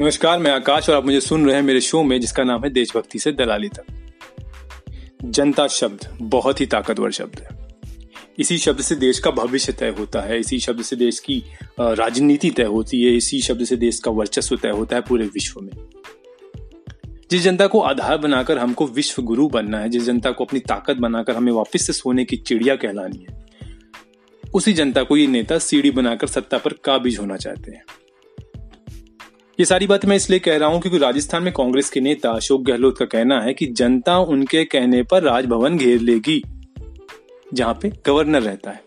नमस्कार, मैं आकाश और आप मुझे सुन रहे हैं मेरे शो में, जिसका नाम है देशभक्ति से दलाली तक। जनता शब्द बहुत ही ताकतवर शब्द है। इसी शब्द से देश का भविष्य तय होता है, इसी शब्द से देश की राजनीति तय होती है, इसी शब्द से देश का वर्चस्व तय होता है पूरे विश्व में। जिस जनता को आधार बनाकर हमको विश्व गुरु बनना है, जिस जनता को अपनी ताकत बनाकर हमें वापस से सोने की चिड़िया कहलानी है, उसी जनता को ये नेता सीढ़ी बनाकर सत्ता पर काबिज होना चाहते हैं। ये सारी बात मैं इसलिए कह रहा हूँ क्योंकि राजस्थान में कांग्रेस के नेता अशोक गहलोत का कहना है कि जनता उनके कहने पर राजभवन घेर लेगी, जहाँ पे गवर्नर रहता है।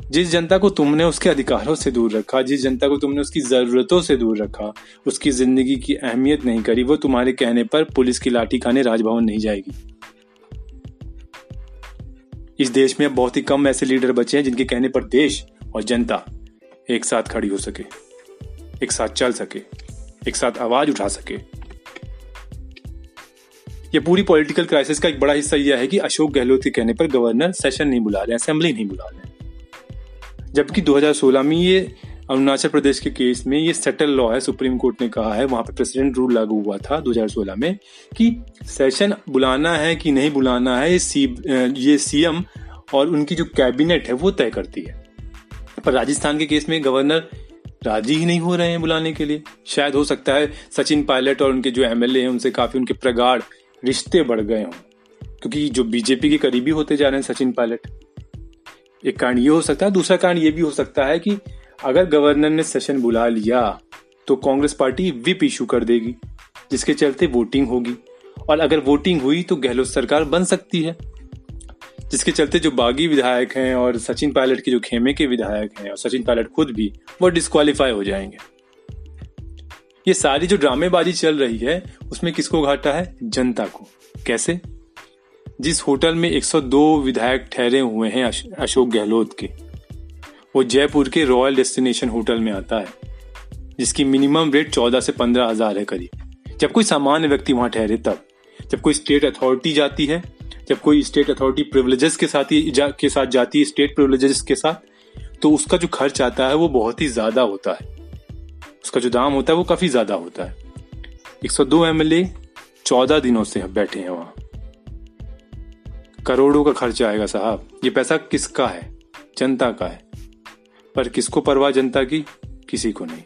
जिस जनता को तुमने उसके अधिकारों से दूर रखा, जिस जनता को तुमने उसकी जरूरतों से दूर रखा, उसकी ज़िंदगी की अहमियत नहीं करी, वो तुम्हारे कहने पर पुलिस की लाठी खाने राजभवन नहीं जाएगी। इस देश में अब बहुत ही कम ऐसे लीडर बचे हैं जिनके कहने पर देश और जनता एक साथ खड़ी हो सके। एक साथ चल सके, एक साथ आवाज़ उठा सके। ये पूरी पॉलिटिकल क्राइसिस का एक बड़ा हिस्सा यह है कि अशोक गहलोत के कहने पर गवर्नर सेशन नहीं बुला रहे असेंबली नहीं बुला रहे। जबकि 2016 में ये अरुणाचल प्रदेश के केस में ये सेटल लॉ है, सुप्रीम कोर्ट ने कहा है, वहाँ पर प्रेसिडेंट रूल लागू हुआ था 2016 में कि सेशन बुलाना है कि नहीं बुलाना है, ये सी ये सीएम और उनकी जो कैबिनेट है वो तय करती है। पर राजस्थान के केस में गवर्नर राज़ी ही नहीं हो रहे हैं बुलाने के लिए। शायद हो सकता है सचिन पायलट और उनके जो एमएलए हैं, उनसे काफ़ी उनके प्रगाढ़ रिश्ते बढ़ गए हों। क्योंकि जो बीजेपी के करीबी होते जा रहे हैं सचिन पायलट, एक कारण ये हो सकता है, दूसरा कारण ये भी हो सकता है कि अगर गवर्नर ने सेशन बुला लिया तो कांग्रेस पार्टी विप इशू कर देगी, जिसके चलते वोटिंग होगी। और अगर वोटिंग हुई तो गहलोत सरकार बन सकती है। जिसके चलते जो बागी विधायक हैं और सचिन पायलट के जो खेमे के विधायक हैं और सचिन पायलट खुद भी, वो डिस्कालीफाई हो जाएँगे। ये सारी जो ड्रामेबाजी चल रही है, उसमें किसको घाटा है? जनता को। कैसे? जिस होटल में 102 विधायक ठहरे हुए हैं अशोक गहलोत के, वो जयपुर के रॉयल डेस्टिनेशन होटल में आता है, जिसकी मिनिमम रेट चौदह से पंद्रह हज़ार है करीब। जब कोई सामान्य व्यक्ति वहाँ ठहरे तब, जब कोई स्टेट अथॉरिटी जाती है जब कोई स्टेट अथॉरिटी प्रिविलेजेस के साथ ही जा, के साथ जाती है स्टेट प्रिविलेजेस के साथ तो उसका जो खर्च आता है वो बहुत ही ज़्यादा होता है। उसका जो दाम होता है वो काफ़ी ज़्यादा होता है। 102 एमएलए 14 दिनों से बैठे हैं वहाँ। करोड़ों का खर्च आएगा साहब। ये पैसा किसका है? जनता का है। पर किसको परवाह जनता की? किसी को नहीं।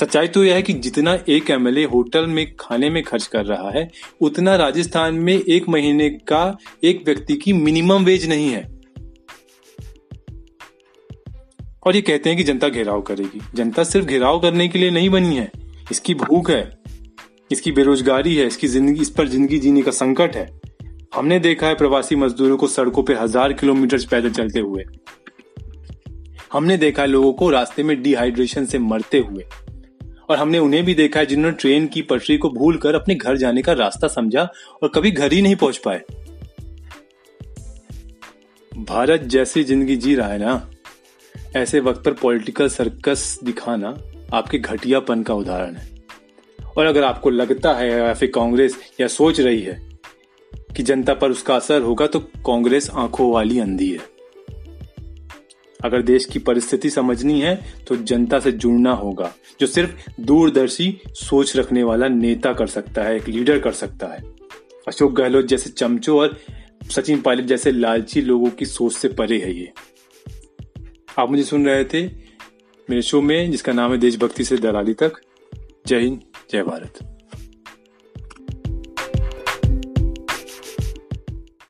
सच्चाई तो यह है कि जितना एक एमएलए होटल में खाने में खर्च कर रहा है, उतना राजस्थान में एक महीने का एक व्यक्ति की मिनिमम वेज नहीं है। और ये कहते हैं कि जनता घेराव करेगी। जनता सिर्फ़ घेराव करने के लिए नहीं बनी है। इसकी भूख है, इसकी बेरोजगारी है, इसकी ज़िंदगी, इस पर ज़िंदगी जीने का संकट है। हमने देखा है प्रवासी मजदूरों को सड़कों पर हज़ार किलोमीटर पैदल चलते हुए। हमने देखा है लोगों को रास्ते में डिहाइड्रेशन से मरते हुए। और हमने उन्हें भी देखा है जिन्होंने ट्रेन की पटरी को भूल कर अपने घर जाने का रास्ता समझा और कभी घर ही नहीं पहुँच पाए। भारत जैसी ज़िंदगी जी रहा है ना? ऐसे वक्त पर पॉलिटिकल सर्कस दिखाना आपके घटियापन का उदाहरण है। और अगर आपको लगता है या फिर कांग्रेस या सोच रही है कि जनता पर उसका असर होगा तो कांग्रेस आँखों वाली अंधी है। अगर देश की परिस्थिति समझनी है तो जनता से जुड़ना होगा, जो सिर्फ़ दूरदर्शी सोच रखने वाला नेता कर सकता है, एक लीडर कर सकता है। अशोक गहलोत जैसे चमचों और सचिन पायलट जैसे लालची लोगों की सोच से परे है ये। आप मुझे सुन रहे थे मेरे शो में, जिसका नाम है देशभक्ति से दलाली तक। जय हिंद, जय भारत।